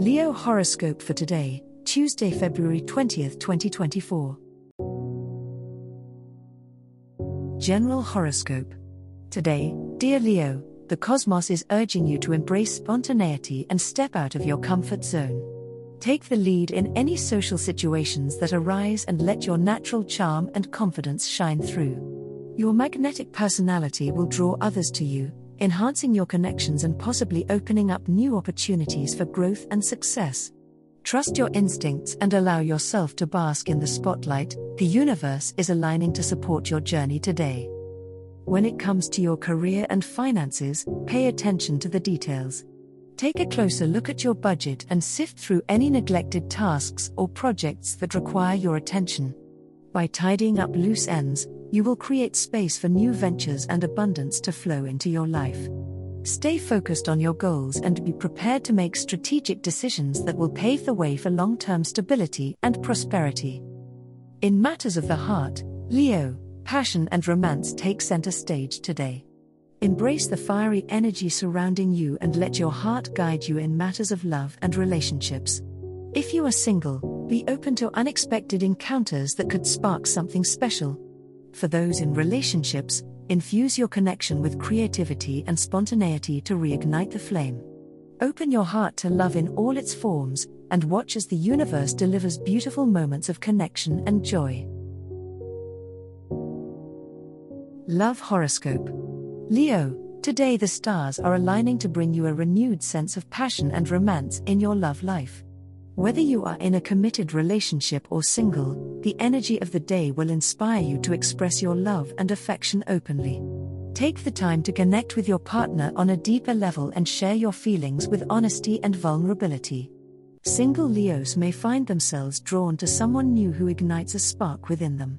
Leo horoscope for today, Tuesday, February 20th, 2024. General horoscope. Today, dear Leo, the cosmos is urging you to embrace spontaneity and step out of your comfort zone. Take the lead in any social situations that arise and let your natural charm and confidence shine through. Your magnetic personality will draw others to you, enhancing your connections and possibly opening up new opportunities for growth and success. Trust your instincts and allow yourself to bask in the spotlight, the universe is aligning to support your journey today. When it comes to your career and finances, pay attention to the details. Take a closer look at your budget and sift through any neglected tasks or projects that require your attention. By tidying up loose ends, you will create space for new ventures and abundance to flow into your life. Stay focused on your goals and be prepared to make strategic decisions that will pave the way for long term stability and prosperity. In matters of the heart, Leo, passion and romance take center stage today. Embrace the fiery energy surrounding you and let your heart guide you in matters of love and relationships. If you are single, be open to unexpected encounters that could spark something special. For those in relationships, infuse your connection with creativity and spontaneity to reignite the flame. Open your heart to love in all its forms, and watch as the universe delivers beautiful moments of connection and joy. Love Horoscope Leo, today the stars are aligning to bring you a renewed sense of passion and romance in your love life. Whether you are in a committed relationship or single, the energy of the day will inspire you to express your love and affection openly. Take the time to connect with your partner on a deeper level and share your feelings with honesty and vulnerability. Single Leos may find themselves drawn to someone new who ignites a spark within them.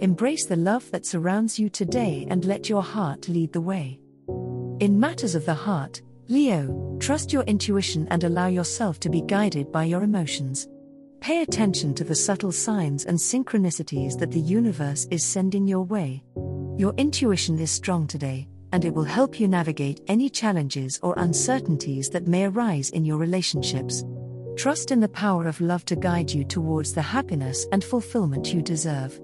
Embrace the love that surrounds you today and let your heart lead the way. In matters of the heart, Leo, trust your intuition and allow yourself to be guided by your emotions. Pay attention to the subtle signs and synchronicities that the universe is sending your way. Your intuition is strong today, and it will help you navigate any challenges or uncertainties that may arise in your relationships. Trust in the power of love to guide you towards the happiness and fulfillment you deserve.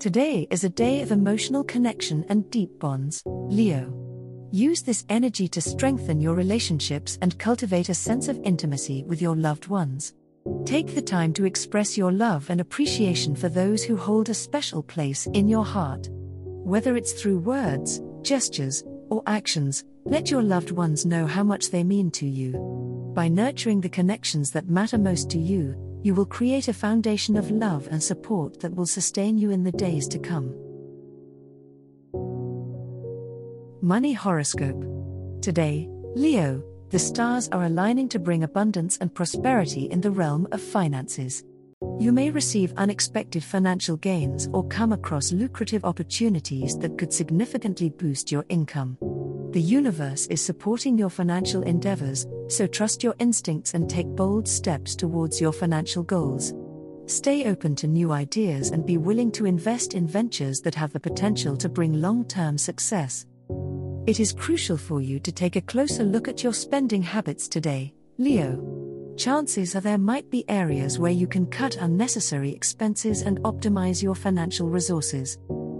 Today is a day of emotional connection and deep bonds, Leo. Use this energy to strengthen your relationships and cultivate a sense of intimacy with your loved ones. Take the time to express your love and appreciation for those who hold a special place in your heart. Whether it's through words, gestures, or actions, let your loved ones know how much they mean to you. By nurturing the connections that matter most to you, you will create a foundation of love and support that will sustain you in the days to come. Money Horoscope. Today, Leo, the stars are aligning to bring abundance and prosperity in the realm of finances. You may receive unexpected financial gains or come across lucrative opportunities that could significantly boost your income. The universe is supporting your financial endeavors, so trust your instincts and take bold steps towards your financial goals. Stay open to new ideas and be willing to invest in ventures that have the potential to bring long term success. It is crucial for you to take a closer look at your spending habits today, Leo. Chances are there might be areas where you can cut unnecessary expenses and optimize your financial resources.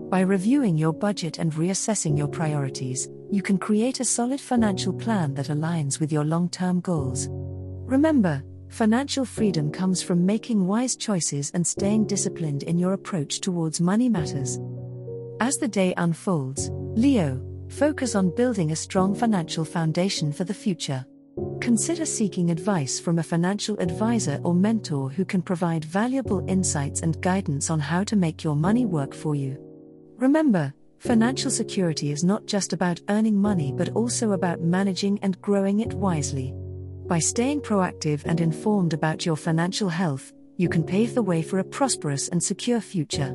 By reviewing your budget and reassessing your priorities, you can create a solid financial plan that aligns with your long term goals. Remember, financial freedom comes from making wise choices and staying disciplined in your approach towards money matters. As the day unfolds, Leo, Focus on building a strong financial foundation for the future. Consider seeking advice from a financial advisor or mentor who can provide valuable insights and guidance on how to make your money work for you. Remember, financial security is not just about earning money but also about managing and growing it wisely. By staying proactive and informed about your financial health, you can pave the way for a prosperous and secure future.